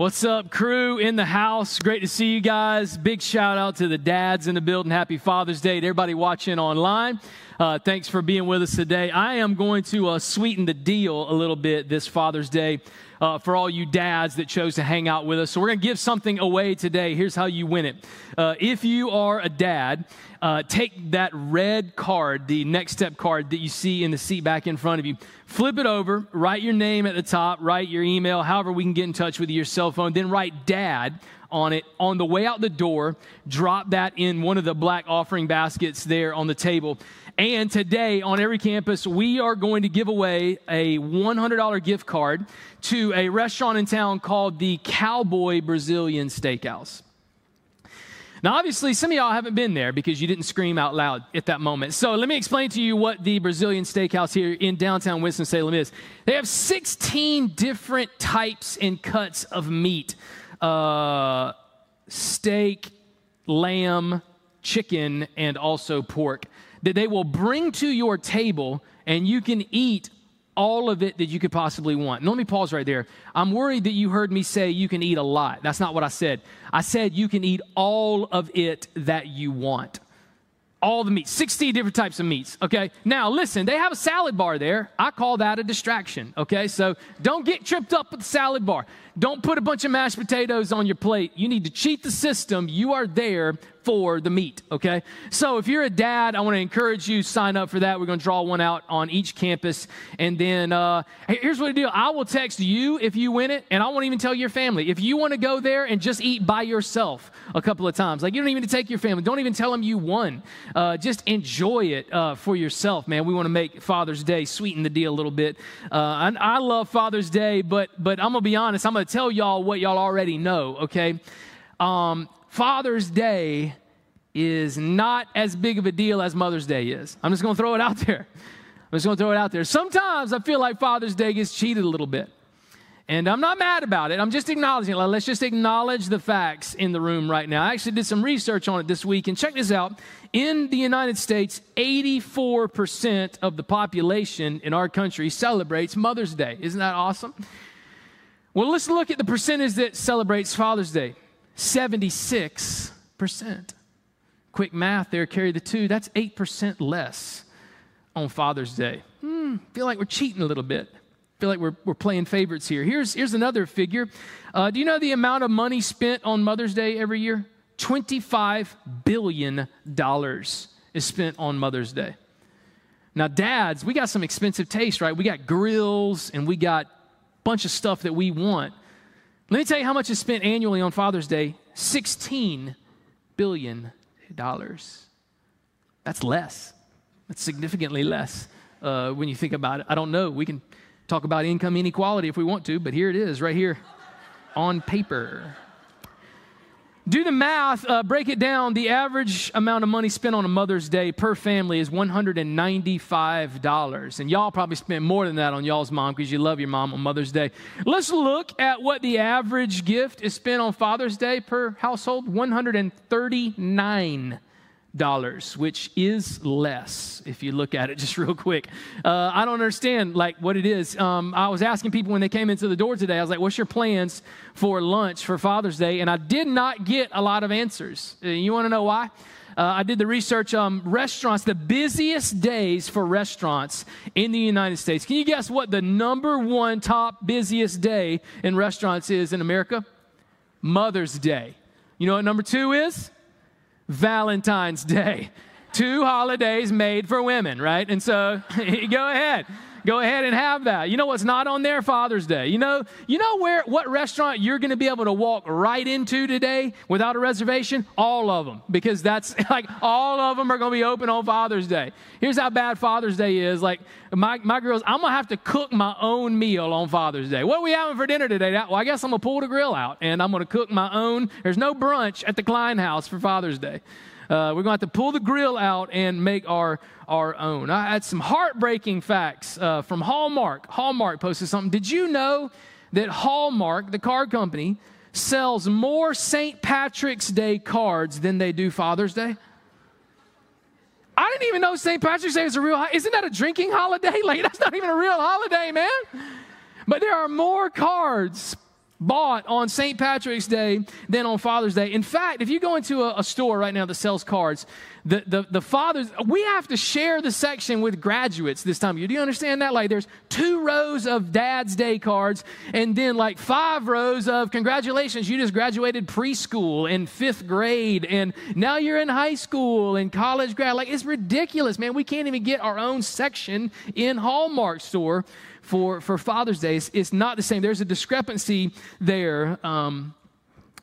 What's up, crew in the house? Great to see you guys. Big shout out to the dads in the building. Happy Father's Day to everybody watching online. Uh, thanks for being with us today. I am going to uh, sweeten the deal a little bit this Father's Day uh, for all you dads that chose to hang out with us. So, we're going to give something away today. Here's how you win it. Uh, if you are a dad, uh, take that red card, the next step card that you see in the seat back in front of you, flip it over, write your name at the top, write your email, however we can get in touch with you, your cell phone, then write dad on it. On the way out the door, drop that in one of the black offering baskets there on the table. And today on every campus, we are going to give away a $100 gift card to a restaurant in town called the Cowboy Brazilian Steakhouse. Now, obviously, some of y'all haven't been there because you didn't scream out loud at that moment. So, let me explain to you what the Brazilian Steakhouse here in downtown Winston-Salem is. They have 16 different types and cuts of meat uh, steak, lamb, chicken, and also pork that they will bring to your table and you can eat all of it that you could possibly want. Let me pause right there. I'm worried that you heard me say you can eat a lot. That's not what I said. I said you can eat all of it that you want. All the meats, 60 different types of meats. Okay. Now, listen, they have a salad bar there. I call that a distraction. Okay. So don't get tripped up with the salad bar. Don't put a bunch of mashed potatoes on your plate. You need to cheat the system. You are there for the meat, okay? So if you're a dad, I want to encourage you sign up for that. We're going to draw one out on each campus. And then uh, here's what I do I will text you if you win it, and I won't even tell your family. If you want to go there and just eat by yourself a couple of times, like you don't even take your family, don't even tell them you won. Uh, just enjoy it uh, for yourself, man. We want to make Father's Day sweeten the deal a little bit. Uh, I, I love Father's Day, but, but I'm to be honest, I'm to tell y'all what y'all already know, okay? Um, Father's Day is not as big of a deal as Mother's Day is. I'm just going to throw it out there. I'm just going to throw it out there. Sometimes I feel like Father's Day gets cheated a little bit. And I'm not mad about it. I'm just acknowledging it. Let's just acknowledge the facts in the room right now. I actually did some research on it this week. And check this out. In the United States, 84% of the population in our country celebrates Mother's Day. Isn't that awesome? Well, let's look at the percentage that celebrates Father's Day. 76%. Quick math there, carry the two. That's 8% less on Father's Day. Hmm, feel like we're cheating a little bit. Feel like we're, we're playing favorites here. Here's, here's another figure. Uh, do you know the amount of money spent on Mother's Day every year? $25 billion is spent on Mother's Day. Now, dads, we got some expensive taste, right? We got grills and we got bunch of stuff that we want. Let me tell you how much is spent annually on Father's Day $16 billion. That's less. That's significantly less uh, when you think about it. I don't know. We can talk about income inequality if we want to, but here it is, right here on paper. Do the math, uh, break it down. The average amount of money spent on a Mother's Day per family is $195. And y'all probably spend more than that on y'all's mom because you love your mom on Mother's Day. Let's look at what the average gift is spent on Father's Day per household $139 dollars, which is less if you look at it just real quick. Uh, I don't understand like what it is. Um, I was asking people when they came into the door today. I was like, "What's your plans for lunch for Father's Day?" And I did not get a lot of answers. Uh, you want to know why? Uh, I did the research. Um, restaurants, the busiest days for restaurants in the United States. Can you guess what the number one top busiest day in restaurants is in America? Mother's Day. You know what number two is? Valentine's Day. Two holidays made for women, right? And so go ahead. Go ahead and have that. You know what's not on there? Father's Day. You know, you know where what restaurant you're going to be able to walk right into today without a reservation? All of them, because that's like all of them are going to be open on Father's Day. Here's how bad Father's Day is. Like my my girls, I'm gonna have to cook my own meal on Father's Day. What are we having for dinner today? Well, I guess I'm gonna pull the grill out and I'm gonna cook my own. There's no brunch at the Klein house for Father's Day. Uh, we're going to have to pull the grill out and make our, our own. I had some heartbreaking facts uh, from Hallmark. Hallmark posted something. Did you know that Hallmark, the card company, sells more St. Patrick's Day cards than they do Father's Day? I didn't even know St. Patrick's Day is a real. Isn't that a drinking holiday? Like that's not even a real holiday, man. But there are more cards bought on St. Patrick's Day than on Father's Day. In fact, if you go into a, a, store right now that sells cards, the, the, the fathers, we have to share the section with graduates this time. Do you understand that? Like there's two rows of Dad's Day cards and then like five rows of congratulations, you just graduated preschool and fifth grade and now you're in high school and college grad. Like it's ridiculous, man. We can't even get our own section in Hallmark store for, for Father's Day. It's, it's not the same. There's a discrepancy there. Um,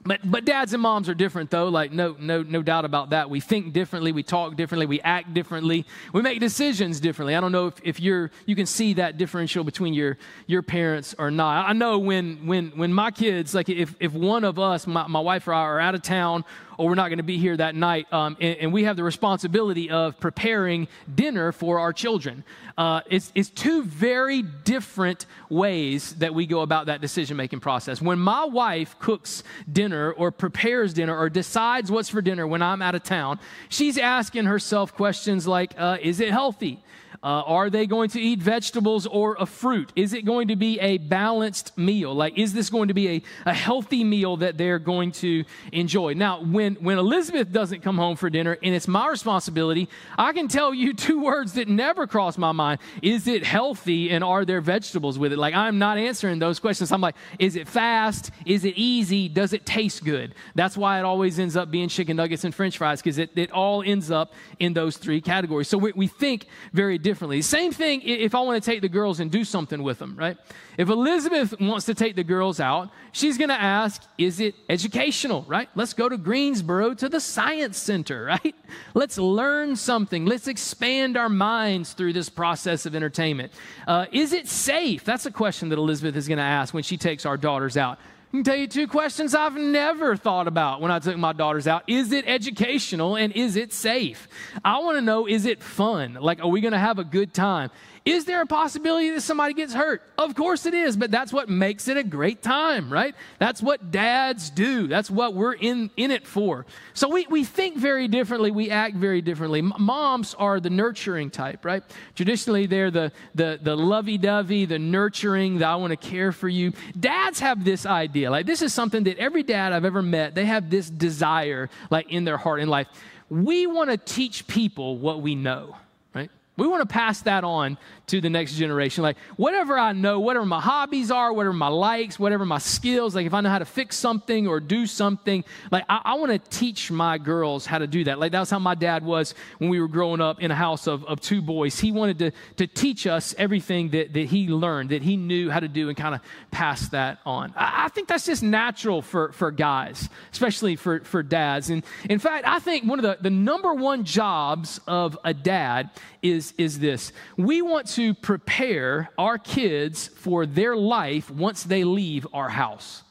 but, but dads and moms are different though like no no no doubt about that we think differently we talk differently we act differently we make decisions differently i don't know if, if you're you can see that differential between your your parents or not i know when when when my kids like if if one of us my, my wife or i are out of town or we're not going to be here that night. Um, and, and, we have the responsibility of preparing dinner for our children. Uh, it's, it's two very different ways that we go about that decision making process. When my wife cooks dinner or prepares dinner or decides what's for dinner when I'm out of town, she's asking herself questions like, uh, is it healthy? Uh, are they going to eat vegetables or a fruit? Is it going to be a balanced meal? Like, is this going to be a, a healthy meal that they're going to enjoy? Now, when, when Elizabeth doesn't come home for dinner and it's my responsibility, I can tell you two words that never cross my mind. Is it healthy and are there vegetables with it? Like, I'm not answering those questions. I'm like, is it fast? Is it easy? Does it taste good? That's why it always ends up being chicken nuggets and french fries because it, it all ends up in those three categories. So we, we think very differently. Same thing if I want to take the girls and do something with them, right? If Elizabeth wants to take the girls out, she's going to ask, is it educational, right? Let's go to Greensboro to the Science Center, right? Let's learn something. Let's expand our minds through this process of entertainment. Uh, is it safe? That's a question that Elizabeth is going to ask when she takes our daughters out. I can tell you two questions I've never thought about when I took my daughters out. Is it educational and is it safe? I want to know is it fun? Like, are we going to have a good time? Is there a possibility that somebody gets hurt? Of course it is, but that's what makes it a great time, right? That's what dads do. That's what we're in, in it for. So we, we think very differently. We act very differently. Moms are the nurturing type, right? Traditionally, they're the, the, the lovey dovey, the nurturing, the I want to care for you. Dads have this idea. Like, this is something that every dad I've ever met, they have this desire, like, in their heart in life. We want to teach people what we know we want to pass that on to the next generation. Like, whatever I know, whatever my hobbies are, whatever my likes, whatever my skills, like if I know how to fix something or do something, like I, I want to teach my girls how to do that. Like, that's how my dad was when we were growing up in a house of, of two boys. He wanted to, to teach us everything that, that he learned, that he knew how to do, and kind of pass that on. I, I think that's just natural for, for guys, especially for, for dads. And in fact, I think one of the, the number one jobs of a dad is, is this we want to prepare our kids for their life once they leave our house.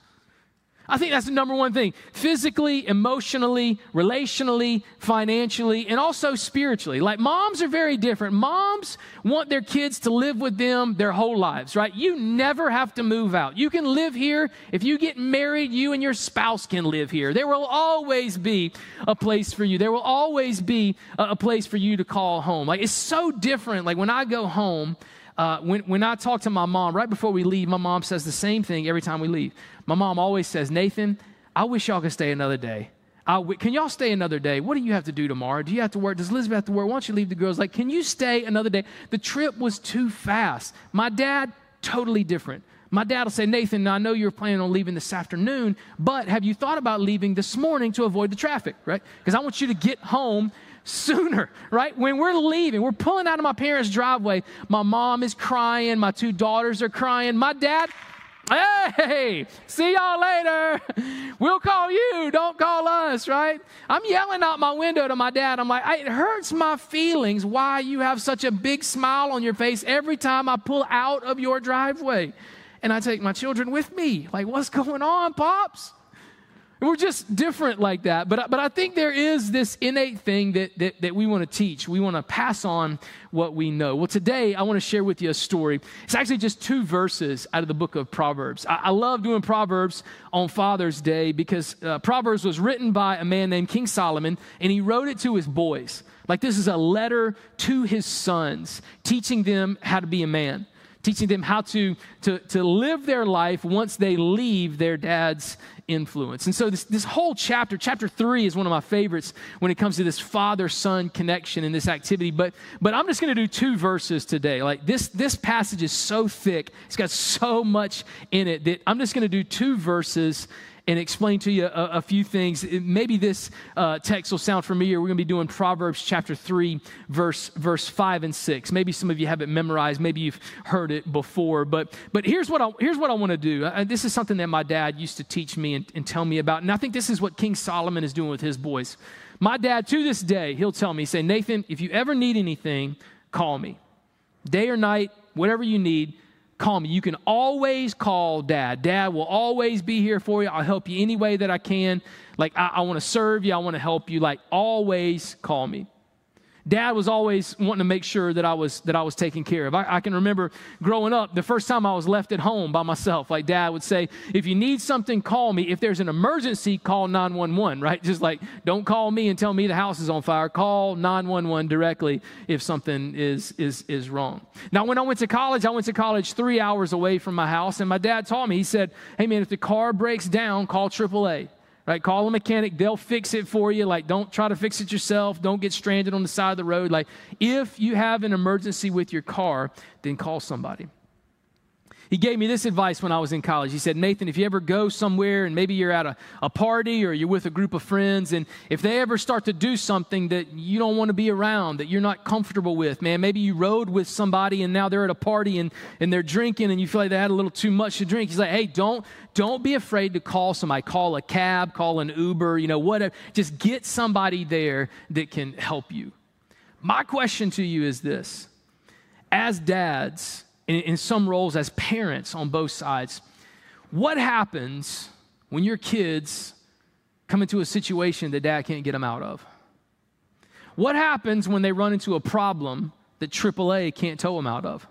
I think that's the number one thing physically, emotionally, relationally, financially, and also spiritually. Like moms are very different. Moms want their kids to live with them their whole lives, right? You never have to move out. You can live here. If you get married, you and your spouse can live here. There will always be a place for you. There will always be a place for you to call home. Like it's so different. Like when I go home, uh, when, when I talk to my mom, right before we leave, my mom says the same thing every time we leave. My mom always says, Nathan, I wish y'all could stay another day. W- can y'all stay another day? What do you have to do tomorrow? Do you have to work? Does Elizabeth have to work? Why don't you leave the girls? Like, can you stay another day? The trip was too fast. My dad, totally different. My dad will say, Nathan, I know you're planning on leaving this afternoon, but have you thought about leaving this morning to avoid the traffic, right? Because I want you to get home sooner, right? When we're leaving, we're pulling out of my parents' driveway. My mom is crying. My two daughters are crying. My dad, Hey, see y'all later. We'll call you, don't call us, right? I'm yelling out my window to my dad. I'm like, it hurts my feelings why you have such a big smile on your face every time I pull out of your driveway. And I take my children with me. Like, what's going on, Pops? We're just different like that. But, but I think there is this innate thing that, that, that we want to teach. We want to pass on what we know. Well, today I want to share with you a story. It's actually just two verses out of the book of Proverbs. I, I love doing Proverbs on Father's Day because uh, Proverbs was written by a man named King Solomon, and he wrote it to his boys. Like this is a letter to his sons, teaching them how to be a man teaching them how to, to, to live their life once they leave their dad's influence. And so, this, this whole chapter, chapter three, is one of my favorites when it comes to this father son connection and this activity. But, but I'm just going to do two verses today. Like, this, this passage is so thick, it's got so much in it that I'm just going to do two verses and explain to you a, a few things. Maybe this uh, text will sound familiar. We're going to be doing Proverbs chapter 3, verse, verse 5 and 6. Maybe some of you have it memorized. Maybe you've heard it before. But, but here's what I, here's what I want to do. Uh, this is something that my dad used to teach me and, and tell me about. And I think this is what King Solomon is doing with his boys. My dad, to this day, he'll tell me, say, Nathan, if you ever need anything, call me. Day or night, whatever you need, call me. You can always call dad. Dad will always be here for you. I'll help you any way that I can. Like, I, I want to serve you. I want to help you. Like, always call me dad was always wanting to make sure that I was that I was taken care of. I, I, can remember growing up, the first time I was left at home by myself, like dad would say, if you need something, call me. If there's an emergency, call 911, right? Just like don't call me and tell me the house is on fire. Call 911 directly if something is is is wrong. Now, when I went to college, I went to college three hours away from my house, and my dad taught me, he said, Hey man, if the car breaks down, call AAA right? Call a mechanic, they'll fix it for you. Like, don't try to fix it yourself. Don't get stranded on the side of the road. Like, if you have an emergency with your car, then call somebody. He gave me this advice when I was in college. He said, Nathan, if you ever go somewhere and maybe you're at a, a party or you're with a group of friends, and if they ever start to do something that you don't want to be around, that you're not comfortable with, man, maybe you rode with somebody and now they're at a party and, and they're drinking and you feel like they had a little too much to drink. He's like, hey, don't, don't be afraid to call somebody. Call a cab, call an Uber, you know, whatever. Just get somebody there that can help you. My question to you is this as dads, in, in some roles as parents on both sides. What happens when your kids come into a situation that dad can't get them out of? What happens when they run into a problem that AAA can't tow them out of?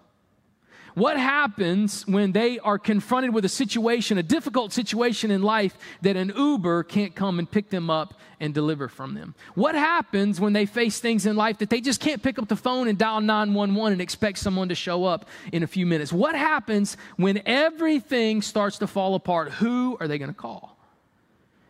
What happens when they are confronted with a situation, a difficult situation in life that an Uber can't come and pick them up and deliver from them? What happens when they face things in life that they just can't pick up the phone and dial 911 and expect someone to show up in a few minutes? What happens when everything starts to fall apart? Who are they going to call?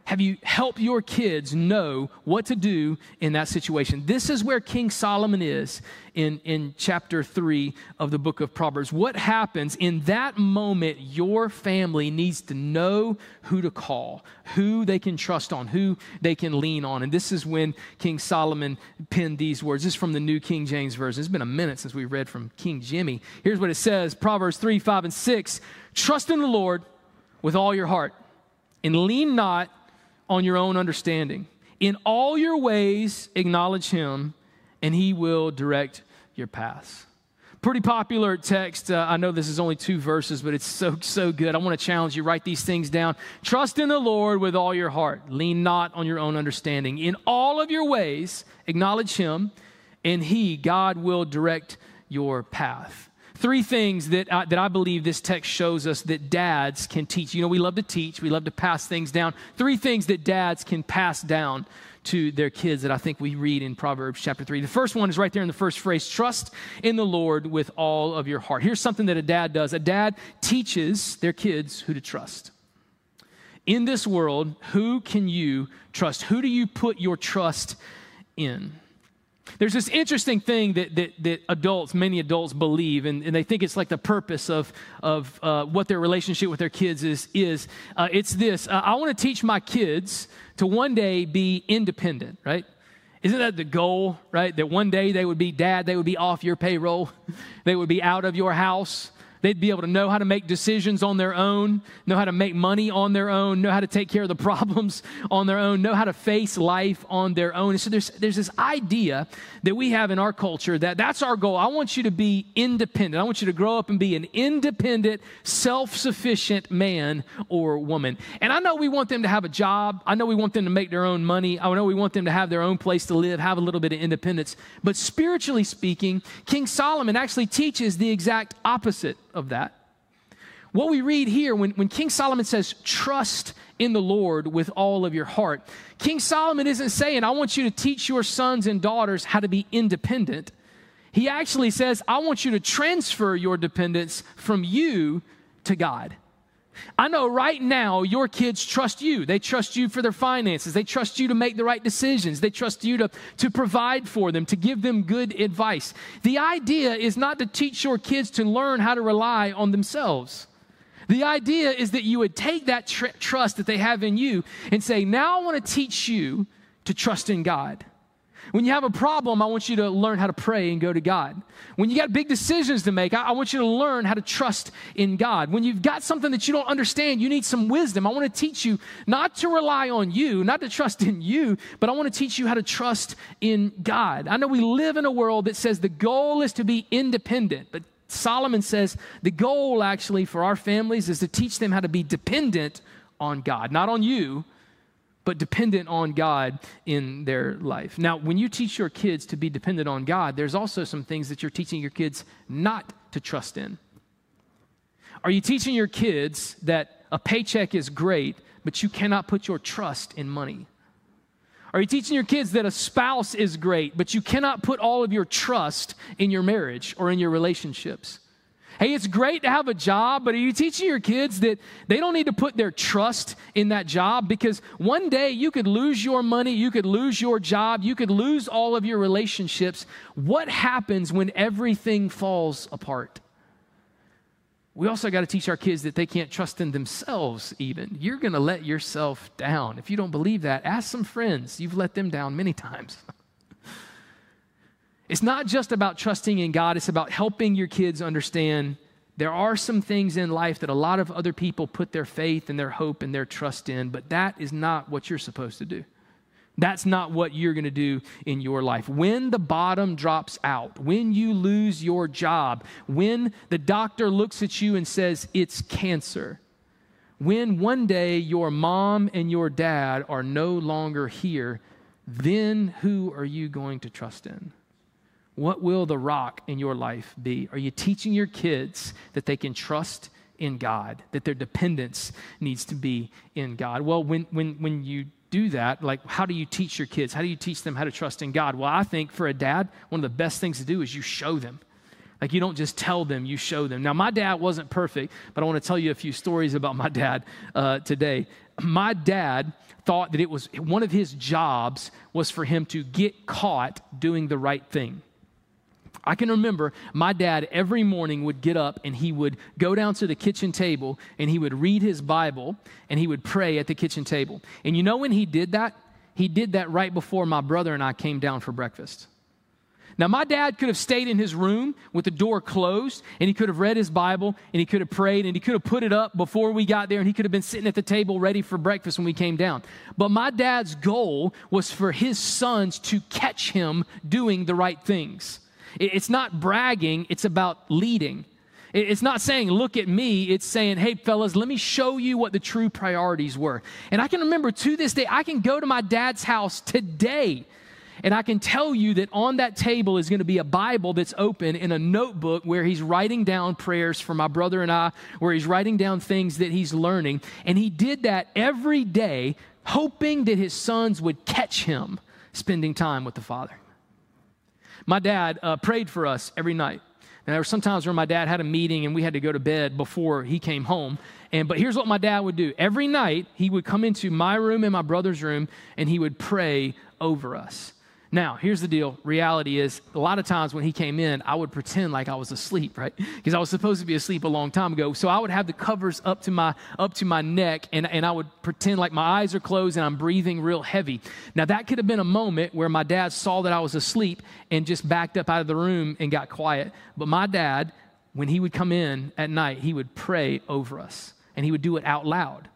Have you helped your kids know what to do in that situation? This is where King Solomon is in, in chapter 3 of the book of Proverbs. What happens in that moment? Your family needs to know who to call, who they can trust on, who they can lean on. And this is when King Solomon penned these words. This is from the New King James Version. It's been a minute since we read from King Jimmy. Here's what it says Proverbs 3, 5, and 6. Trust in the Lord with all your heart and lean not on your own understanding. In all your ways, acknowledge him, and he will direct your paths. Pretty popular text. Uh, I know this is only two verses, but it's so, so good. I want to challenge you. Write these things down. Trust in the Lord with all your heart. Lean not on your own understanding. In all of your ways, acknowledge him, and he, God, will direct your path. Three things that I, that I believe this text shows us that dads can teach. You know, we love to teach, we love to pass things down. Three things that dads can pass down to their kids that I think we read in Proverbs chapter 3. The first one is right there in the first phrase trust in the Lord with all of your heart. Here's something that a dad does a dad teaches their kids who to trust. In this world, who can you trust? Who do you put your trust in? There's this interesting thing that, that, that adults, many adults believe, and, and, they think it's like the purpose of, of uh, what their relationship with their kids is. is. Uh, it's this uh, I want to teach my kids to one day be independent, right? Isn't that the goal, right? That one day they would be dad, they would be off your payroll, they would be out of your house, They'd be able to know how to make decisions on their own, know how to make money on their own, know how to take care of the problems on their own, know how to face life on their own. And so there's, there's this idea that we have in our culture that that's our goal. I want you to be independent. I want you to grow up and be an independent, self sufficient man or woman. And I know we want them to have a job. I know we want them to make their own money. I know we want them to have their own place to live, have a little bit of independence. But spiritually speaking, King Solomon actually teaches the exact opposite of that. What we read here, when, when King Solomon says, trust in the Lord with all of your heart, King Solomon isn't saying, I want you to teach your sons and daughters how to be independent. He actually says, I want you to transfer your dependence from you to God. I know right now your kids trust you. They trust you for their finances. They trust you to make the right decisions. They trust you to, to provide for them, to give them good advice. The idea is not to teach your kids to learn how to rely on themselves. The idea is that you would take that tr- trust that they have in you and say, Now I want to teach you to trust in God. When you have a problem, I want you to learn how to pray and go to God. When you got big decisions to make, I, I, want you to learn how to trust in God. When you've got something that you don't understand, you need some wisdom. I want to teach you not to rely on you, not to trust in you, but I want to teach you how to trust in God. I know we live in a world that says the goal is to be independent, but Solomon says the goal actually for our families is to teach them how to be dependent on God, not on you, but dependent on God in their life. Now, when you teach your kids to be dependent on God, there's also some things that you're teaching your kids not to trust in. Are you teaching your kids that a paycheck is great, but you cannot put your trust in money? Are you teaching your kids that a spouse is great, but you cannot put all of your trust in your marriage or in your relationships? Hey, it's great to have a job, but are you teaching your kids that they don't need to put their trust in that job? Because one day you could lose your money, you could lose your job, you could lose all of your relationships. What happens when everything falls apart? We also got to teach our kids that they can't trust in themselves, even. You're going to let yourself down. If you don't believe that, ask some friends. You've let them down many times. It's not just about trusting in God, it's about helping your kids understand there are some things in life that a lot of other people put their faith and their hope and their trust in, but that is not what you're supposed to do. That's not what you're going to do in your life. When the bottom drops out, when you lose your job, when the doctor looks at you and says it's cancer, when one day your mom and your dad are no longer here, then who are you going to trust in? What will the rock in your life be? Are you teaching your kids that they can trust in God, that their dependence needs to be in God? Well, when, when, when you do that, like how do you teach your kids? How do you teach them how to trust in God? Well, I think for a dad, one of the best things to do is you show them. Like you don't just tell them, you show them. Now, my dad wasn't perfect, but I want to tell you a few stories about my dad uh, today. My dad thought that it was one of his jobs was for him to get caught doing the right thing. I can remember my dad every morning would get up and he would go down to the kitchen table and he would read his Bible and he would pray at the kitchen table. And you know when he did that? He did that right before my brother and I came down for breakfast. Now, my dad could have stayed in his room with the door closed, and he could have read his Bible, and he could have prayed, and he could have put it up before we got there, and he could have been sitting at the table ready for breakfast when we came down. But my dad's goal was for his sons to catch him doing the right things. It's not bragging, it's about leading. It's not saying, look at me. It's saying, hey, fellas, let me show you what the true priorities were. And I can remember to this day, I can go to my dad's house today and I can tell you that on that table is going to be a Bible that's open in a notebook where he's writing down prayers for my brother and I, where he's writing down things that he's learning. And he did that every day, hoping that his sons would catch him spending time with the Father. My dad uh, prayed for us every night. And there were some times where my dad had a meeting and we had to go to bed before he came home. And but here's what my dad would do. Every night he would come into my room and my brother's room and he would pray over us. Now, here's the deal. Reality is, a lot of times when he came in, I would pretend like I was asleep, right? Because I was supposed to be asleep a long time ago. So I would have the covers up to my up to my neck, and, and I would pretend like my eyes are closed and I'm breathing real heavy. Now that could have been a moment where my dad saw that I was asleep and just backed up out of the room and got quiet. But my dad when he would come in at night, he would pray over us and he would do it out loud.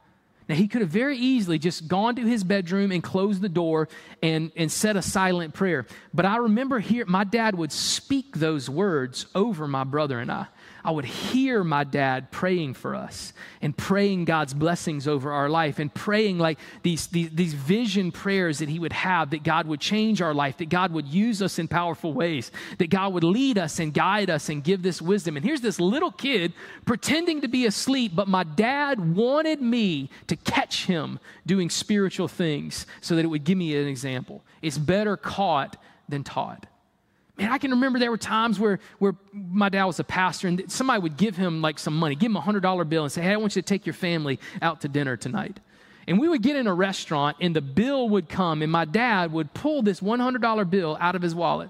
Now, he could have very easily just gone to his bedroom and closed the door and, and said a silent prayer. But I remember here, my dad would speak those words over my brother and I. I would hear my dad praying for us and praying God's blessings over our life and praying like these, these, these, vision prayers that he would have that God would change our life, that God would use us in powerful ways, that God would lead us and guide us and give this wisdom. And here's this little kid pretending to be asleep, but my dad wanted me to catch him doing spiritual things so that it would give me an example. It's better caught than taught. Man, I can remember there were times where, where my dad was a pastor and somebody would give him like some money, give him a $100 bill and say, hey, I want you to take your family out to dinner tonight. And we would get in a restaurant and the bill would come and my dad would pull this $100 bill out of his wallet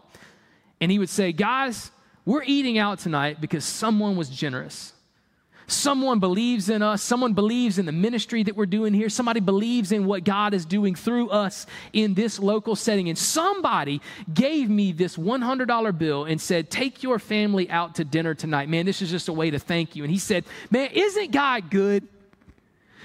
and he would say, guys, we're eating out tonight because someone was generous. Someone believes in us. Someone believes in the ministry that we're doing here. Somebody believes in what God is doing through us in this local setting. And somebody gave me this $100 bill and said, Take your family out to dinner tonight. Man, this is just a way to thank you. And he said, Man, isn't God good?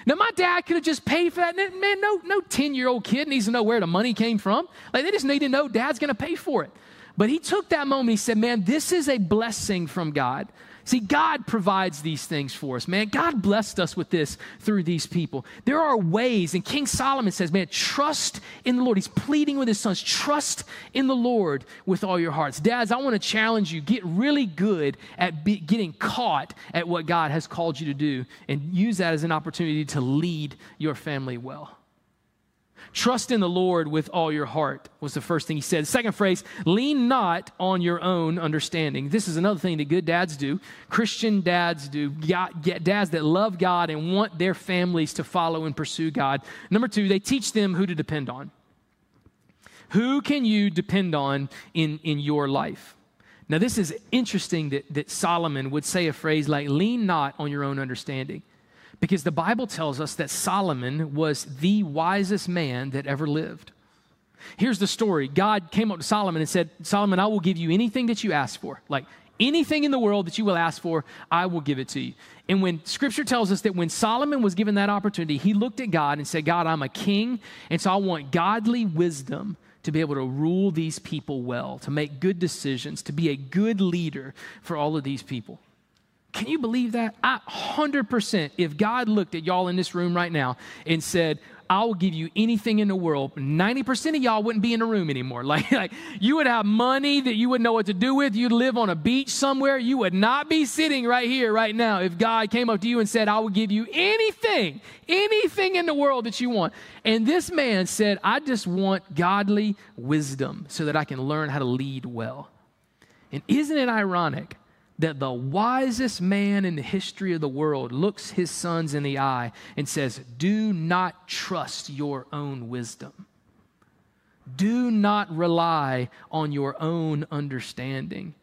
Now, my dad could have just paid for that. Man, no, no 10 year old kid needs to know where the money came from. Like, they just need to know dad's going to pay for it. But he took that moment. He said, Man, this is a blessing from God. See, God provides these things for us, man. God blessed us with this through these people. There are ways, and King Solomon says, man, trust in the Lord. He's pleading with his sons, trust in the Lord with all your hearts. Dads, I want to challenge you get really good at be, getting caught at what God has called you to do and use that as an opportunity to lead your family well. Trust in the Lord with all your heart was the first thing he said. second phrase, lean not on your own understanding. This is another thing that good dads do. Christian dads do. dads that love God and want their families to follow and pursue God. Number two, they teach them who to depend on. Who can you depend on in, in your life? Now, this is interesting that, that Solomon would say a phrase like, lean not on your own understanding. Because the Bible tells us that Solomon was the wisest man that ever lived. Here's the story God came up to Solomon and said, Solomon, I will give you anything that you ask for. Like anything in the world that you will ask for, I will give it to you. And when scripture tells us that when Solomon was given that opportunity, he looked at God and said, God, I'm a king, and so I want godly wisdom to be able to rule these people well, to make good decisions, to be a good leader for all of these people. Can you believe that? I 100%, if God looked at y'all in this room right now and said, I will give you anything in the world, 90% of y'all wouldn't be in the room anymore. Like, like you would have money that you wouldn't know what to do with. You'd live on a beach somewhere. You would not be sitting right here, right now, if God came up to you and said, I will give you anything, anything in the world that you want. And this man said, I just want godly wisdom so that I can learn how to lead well. And isn't it ironic? That the wisest man in the history of the world looks his sons in the eye and says, Do not trust your own wisdom. Do not rely on your own understanding.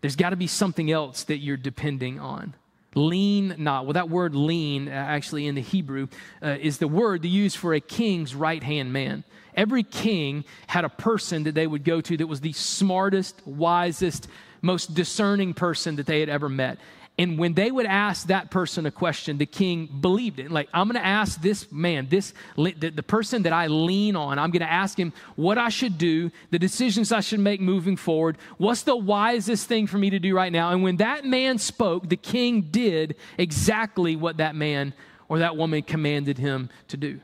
There's got to be something else that you're depending on. Lean not. Well, that word lean, uh, actually in the Hebrew, uh, is the word they use for a king's right hand man. Every king had a person that they would go to that was the smartest, wisest, most discerning person that they had ever met. And when they would ask that person a question, the king believed it. Like, I'm going to ask this man, this the, the person that I lean on, I'm going to ask him what I should do, the decisions I should make moving forward. What's the wisest thing for me to do right now? And when that man spoke, the king did exactly what that man or that woman commanded him to do.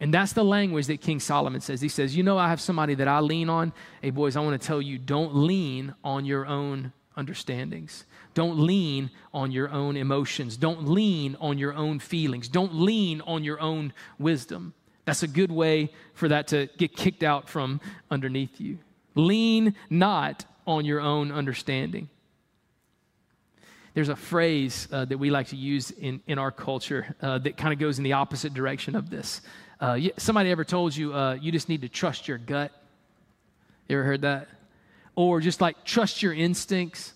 And that's the language that King Solomon says. He says, You know, I have somebody that I lean on. Hey, boys, I want to tell you don't lean on your own understandings. Don't lean on your own emotions. Don't lean on your own feelings. Don't lean on your own wisdom. That's a good way for that to get kicked out from underneath you. Lean not on your own understanding. There's a phrase uh, that we like to use in, in our culture uh, that kind of goes in the opposite direction of this. Uh, somebody ever told you uh, you just need to trust your gut? You ever heard that? Or just like trust your instincts.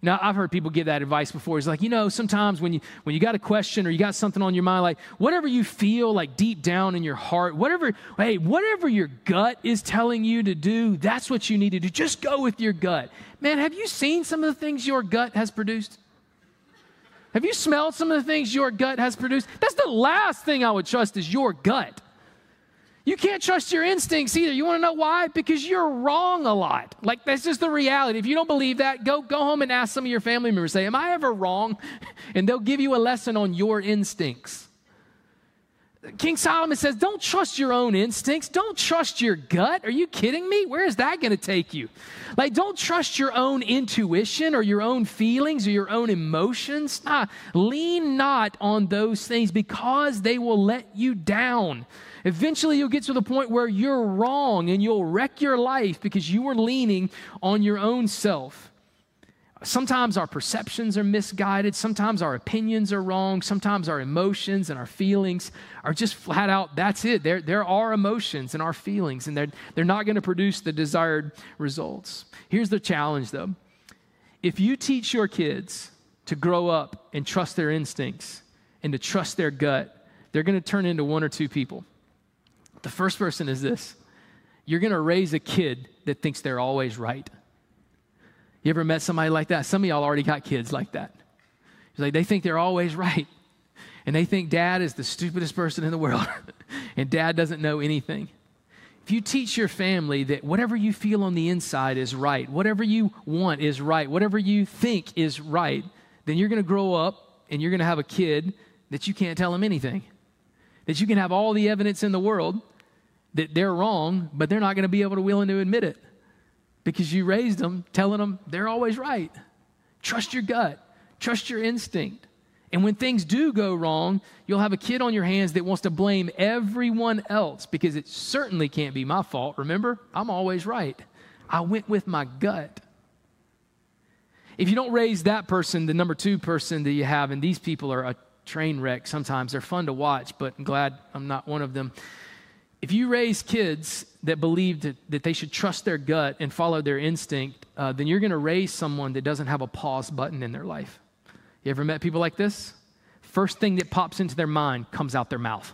Now, I've heard people give that advice before. It's like, you know, sometimes when you when you got a question or you got something on your mind, like whatever you feel like deep down in your heart, whatever, hey, whatever your gut is telling you to do, that's what you need to do. Just go with your gut. Man, have you seen some of the things your gut has produced? Have you smelled some of the things your gut has produced? That's the last thing I would trust is your gut. You can't trust your instincts either. You want to know why? Because you're wrong a lot. Like that's just the reality. If you don't believe that, go go home and ask some of your family members. Say, "Am I ever wrong?" And they'll give you a lesson on your instincts. King Solomon says, Don't trust your own instincts. Don't trust your gut. Are you kidding me? Where is that going to take you? Like, don't trust your own intuition or your own feelings or your own emotions. Nah, lean not on those things because they will let you down. Eventually, you'll get to the point where you're wrong and you'll wreck your life because you were leaning on your own self. Sometimes our perceptions are misguided. Sometimes our opinions are wrong. Sometimes our emotions and our feelings are just flat out, that's it. There, there are emotions and our feelings, and they're, they're not going to produce the desired results. Here's the challenge, though. If you teach your kids to grow up and trust their instincts and to trust their gut, they're going to turn into one or two people. The first person is this you're going to raise a kid that thinks they're always right. You ever met somebody like that? Some of y'all already got kids like that. It's like they think they're always right. And they think dad is the stupidest person in the world. and dad doesn't know anything. If you teach your family that whatever you feel on the inside is right, whatever you want is right, whatever you think is right, then you're going to grow up and you're going to have a kid that you can't tell him anything. That you can have all the evidence in the world that they're wrong, but they're not going to be able to willing to admit it because you raised them telling them they're always right. Trust your gut, trust your instinct. And when things do go wrong, you'll have a kid on your hands that wants to blame everyone else because it certainly can't be my fault. Remember, I'm always right. I went with my gut. If you don't raise that person, the number two person that you have, and these people are a train wreck sometimes, they're fun to watch, but I'm glad I'm not one of them. If you raise kids that believe that, that they should trust their gut and follow their instinct, uh, then you're going to raise someone that doesn't have a pause button in their life. You ever met people like this? First thing that pops into their mind comes out their mouth.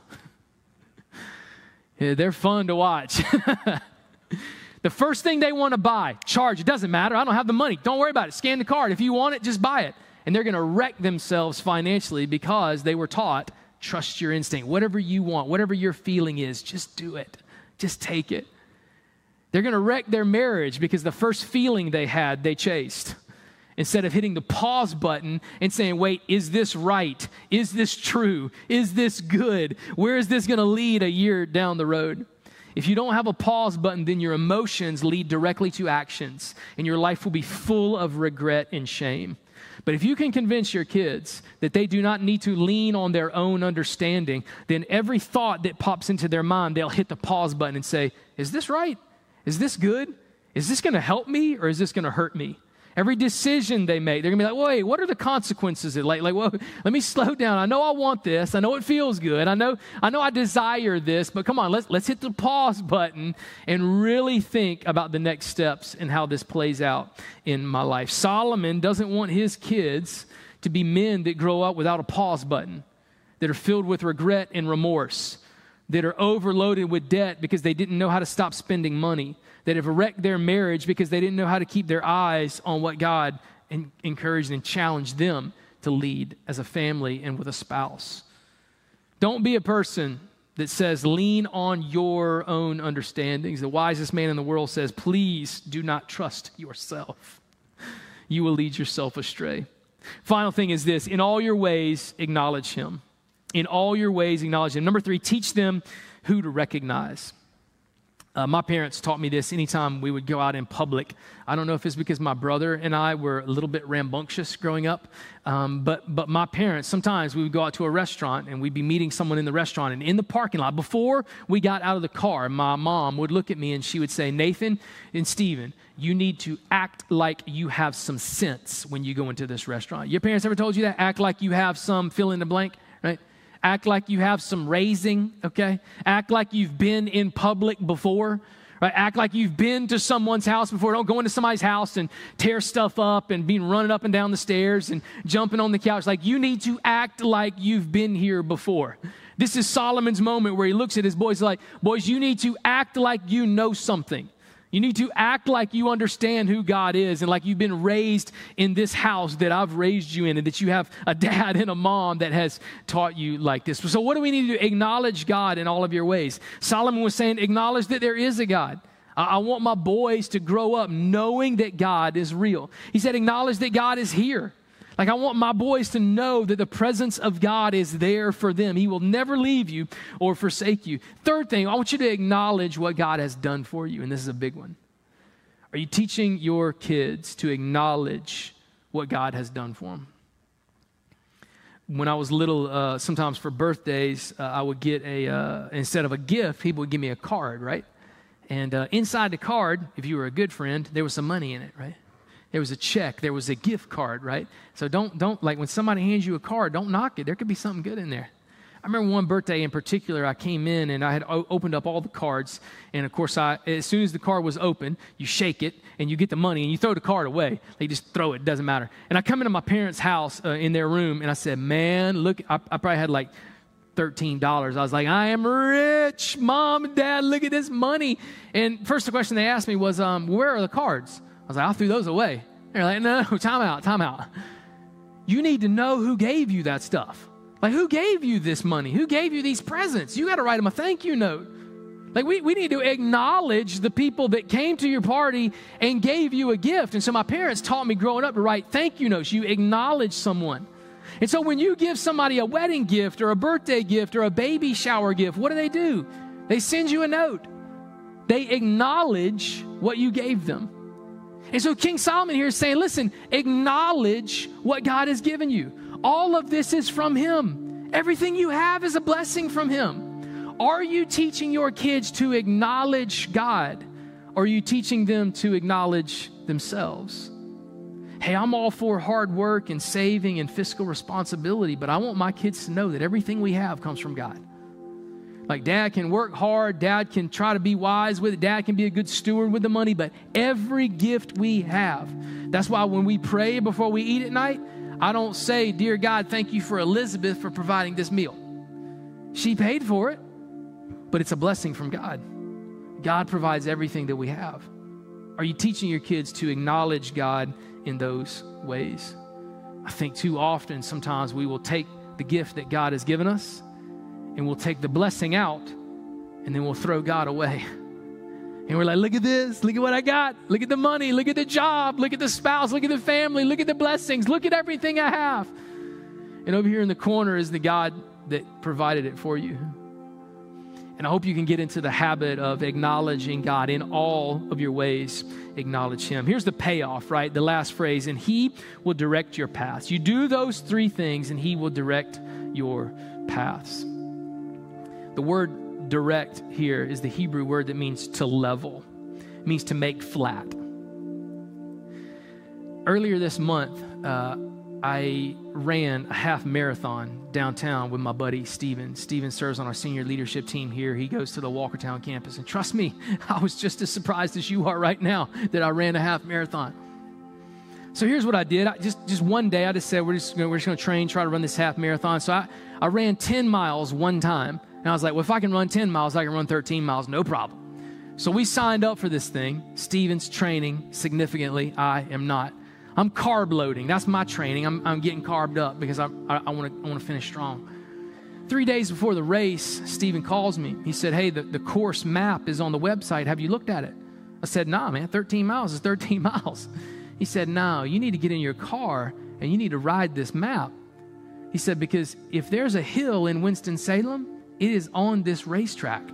yeah, they're fun to watch. the first thing they want to buy, charge. It doesn't matter. I don't have the money. Don't worry about it. Scan the card. If you want it, just buy it. And they're going to wreck themselves financially because they were taught Trust your instinct. Whatever you want, whatever your feeling is, just do it. Just take it. They're going to wreck their marriage because the first feeling they had, they chased. Instead of hitting the pause button and saying, wait, is this right? Is this true? Is this good? Where is this going to lead a year down the road? If you don't have a pause button, then your emotions lead directly to actions, and your life will be full of regret and shame. But if you can convince your kids that they do not need to lean on their own understanding, then every thought that pops into their mind, they'll hit the pause button and say, Is this right? Is this good? Is this going to help me or is this going to hurt me? Every decision they make, they're gonna be like, wait, what are the consequences? Of like, like, well, let me slow down. I know I want this. I know it feels good. I know, I know I desire this, but come on, let's let's hit the pause button and really think about the next steps and how this plays out in my life. Solomon doesn't want his kids to be men that grow up without a pause button, that are filled with regret and remorse, that are overloaded with debt because they didn't know how to stop spending money that have wrecked their marriage because they didn't know how to keep their eyes on what God encouraged and challenged them to lead as a family and with a spouse. Don't be a person that says, lean on your own understandings. The wisest man in the world says, please do not trust yourself. You will lead yourself astray. Final thing is this in all your ways, acknowledge him. In all your ways, acknowledge him. Number three, teach them who to recognize. Uh, my parents taught me this anytime we would go out in public. I don't know if it's because my brother and I were a little bit rambunctious growing up, um, but, but my parents, sometimes we would go out to a restaurant and we'd be meeting someone in the restaurant. And in the parking lot, before we got out of the car, my mom would look at me and she would say, Nathan and Stephen, you need to act like you have some sense when you go into this restaurant. Your parents ever told you that? Act like you have some fill in the blank, right? Act like you have some raising, okay? Act like you've been in public before, Right? Act like you've been to someone's house before. Don't go into somebody's house and tear stuff up and be running up and down the stairs and jumping on the couch. Like you need to act like you've been here before. This is Solomon's moment where he looks at his boys like, boys, you need to act like you know something. You need to act like you understand who God is and like you've been raised in this house that I've raised you in and that you have a dad and a mom that has taught you like this. So, what do we need to do? Acknowledge God in all of your ways. Solomon was saying, acknowledge that there is a God. I want my boys to grow up knowing that God is real. He said, acknowledge that God is here. Like, I want my boys to know that the presence of God is there for them. He will never leave you or forsake you. Third thing, I want you to acknowledge what God has done for you, and this is a big one. Are you teaching your kids to acknowledge what God has done for them? When I was little, uh, sometimes for birthdays, uh, I would get a, uh, instead of a gift, people would give me a card, right? And uh, inside the card, if you were a good friend, there was some money in it, right? There was a check. There was a gift card, right? So don't, don't, like when somebody hands you a card, don't knock it. There could be something good in there. I remember one birthday in particular, I came in and I had opened up all the cards. And of course, I, as soon as the card was open, you shake it and you get the money and you throw the card away. They just throw it, doesn't matter. And I come into my parents' house uh, in their room and I said, Man, look, I, I probably had like $13. I was like, I am rich. Mom and dad, look at this money. And first the question they asked me was, um, Where are the cards? Was like, I threw those away. They're like, no, no, time out, time out. You need to know who gave you that stuff. Like, who gave you this money? Who gave you these presents? You got to write them a thank you note. Like, we, we need to acknowledge the people that came to your party and gave you a gift. And so, my parents taught me growing up to write thank you notes. You acknowledge someone. And so, when you give somebody a wedding gift or a birthday gift or a baby shower gift, what do they do? They send you a note. They acknowledge what you gave them. And so King Solomon here is saying, listen, acknowledge what God has given you. All of this is from Him. Everything you have is a blessing from Him. Are you teaching your kids to acknowledge God? Or are you teaching them to acknowledge themselves? Hey, I'm all for hard work and saving and fiscal responsibility, but I want my kids to know that everything we have comes from God. Like, dad can work hard, dad can try to be wise with it, dad can be a good steward with the money, but every gift we have. That's why when we pray before we eat at night, I don't say, Dear God, thank you for Elizabeth for providing this meal. She paid for it, but it's a blessing from God. God provides everything that we have. Are you teaching your kids to acknowledge God in those ways? I think too often, sometimes we will take the gift that God has given us and we'll take the blessing out and then we'll throw God away. And we're like, look at this, look at what I got, look at the money, look at the job, look at the spouse, look at the family, look at the blessings, look at everything I have. And over here in the corner is the God that provided it for you. And I hope you can get into the habit of acknowledging God in all of your ways. Acknowledge Him. Here's the payoff, right? The last phrase, and He will direct your paths. You do those three things, and He will direct your paths. The word direct here is the Hebrew word that means to level, it means to make flat. Earlier this month, uh, I ran a half marathon downtown with my buddy Steven. Steven serves on our senior leadership team here. He goes to the Walkertown campus. And trust me, I was just as surprised as you are right now that I ran a half marathon. So here's what I did. I just, just one day, I just said, we're just, we're just going to train, try to run this half marathon. So I, I ran 10 miles one time. And I was like, well, if I can run 10 miles, I can run 13 miles, no problem. So we signed up for this thing. Steven's training significantly. I am not. I'm carb loading. That's my training. I'm, I'm getting carbed up because I, I, want to finish strong. Three days before the race, Steven calls me. He said, Hey, the, the course map is on the website. Have you looked at it? I said, Nah, man, 13 miles is 13 miles. He said, No, you need to get in your car and you need to ride this map. He said, Because if there's a hill in Winston-Salem, it is on this racetrack.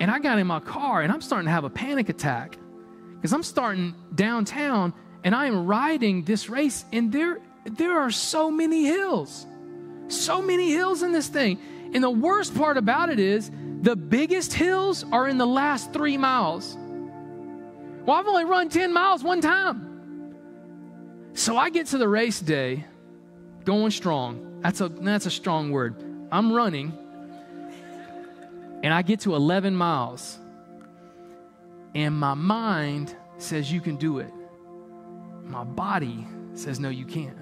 And I got in my car and I'm starting to have a panic attack because I'm starting downtown and I am riding this race and there there are so many hills. So many hills in this thing. And the worst part about it is the biggest hills are in the last 3 miles. Well, I've only run 10 miles one time. So I get to the race day going strong. That's a that's a strong word. I'm running and I get to 11 miles. And my mind says you can do it. My body says no, you can't.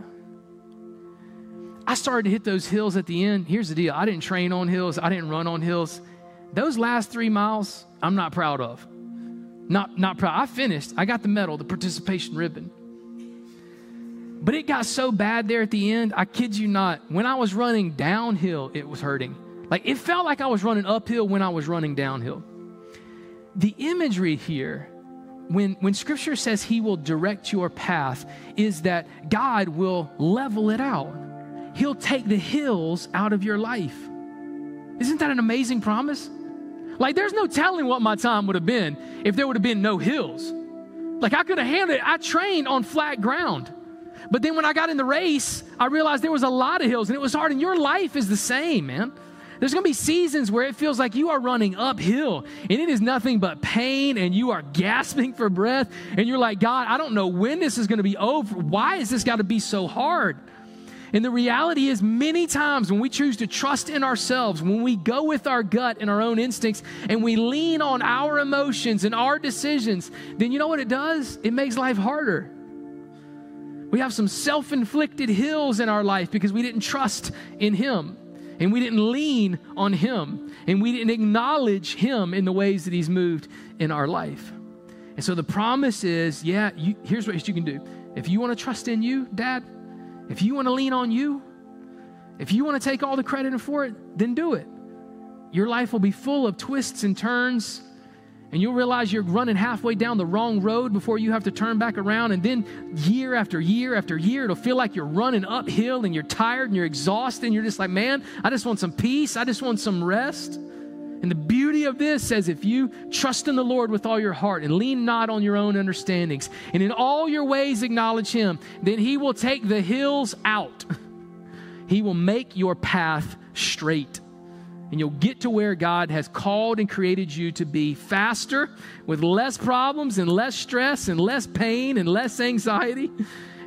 I started to hit those hills at the end. Here's the deal I didn't train on hills, I didn't run on hills. Those last three miles, I'm not proud of. Not, not proud. I finished. I got the medal, the participation ribbon. But it got so bad there at the end, I kid you not. When I was running downhill, it was hurting. Like it felt like I was running uphill when I was running downhill. The imagery here, when, when scripture says he will direct your path, is that God will level it out. He'll take the hills out of your life. Isn't that an amazing promise? Like, there's no telling what my time would have been if there would have been no hills. Like, I could have handled it. I trained on flat ground. But then when I got in the race, I realized there was a lot of hills and it was hard. And your life is the same, man. There's going to be seasons where it feels like you are running uphill and it is nothing but pain and you are gasping for breath and you're like, God, I don't know when this is going to be over. Why has this got to be so hard? And the reality is, many times when we choose to trust in ourselves, when we go with our gut and our own instincts, and we lean on our emotions and our decisions, then you know what it does? It makes life harder. We have some self inflicted hills in our life because we didn't trust in Him and we didn't lean on Him and we didn't acknowledge Him in the ways that He's moved in our life. And so the promise is yeah, you, here's what you can do. If you want to trust in you, Dad, if you want to lean on you, if you want to take all the credit for it, then do it. Your life will be full of twists and turns and you'll realize you're running halfway down the wrong road before you have to turn back around. And then year after year after year, it'll feel like you're running uphill and you're tired and you're exhausted. And you're just like, man, I just want some peace. I just want some rest. And the beauty of this says if you trust in the Lord with all your heart and lean not on your own understandings, and in all your ways acknowledge Him, then He will take the hills out. He will make your path straight and you'll get to where God has called and created you to be faster, with less problems and less stress and less pain and less anxiety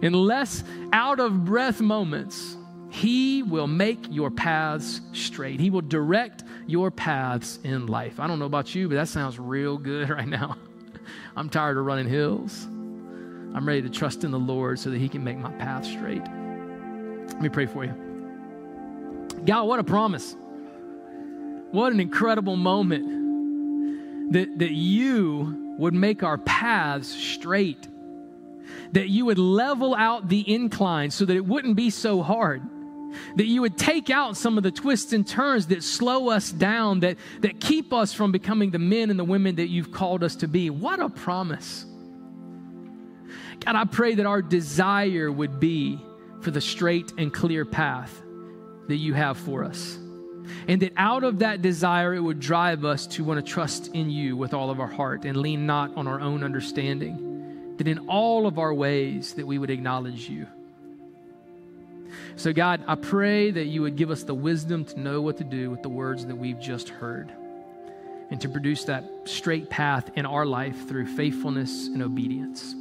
and less out of breath moments. He will make your paths straight. He will direct your paths in life. I don't know about you, but that sounds real good right now. I'm tired of running hills. I'm ready to trust in the Lord so that He can make my path straight. Let me pray for you. God, what a promise. What an incredible moment that, that you would make our paths straight, that you would level out the incline so that it wouldn't be so hard. That you would take out some of the twists and turns that slow us down, that, that keep us from becoming the men and the women that you've called us to be. What a promise. God, I pray that our desire would be for the straight and clear path that you have for us. And that out of that desire, it would drive us to want to trust in you with all of our heart and lean not on our own understanding. That in all of our ways, that we would acknowledge you. So, God, I pray that you would give us the wisdom to know what to do with the words that we've just heard and to produce that straight path in our life through faithfulness and obedience.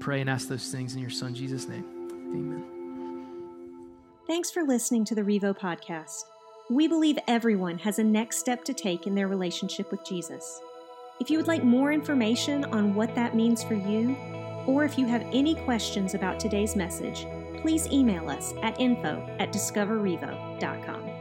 Pray and ask those things in your Son, Jesus' name. Amen. Thanks for listening to the Revo podcast. We believe everyone has a next step to take in their relationship with Jesus. If you would like more information on what that means for you, or if you have any questions about today's message, please email us at info at discoverrevo.com.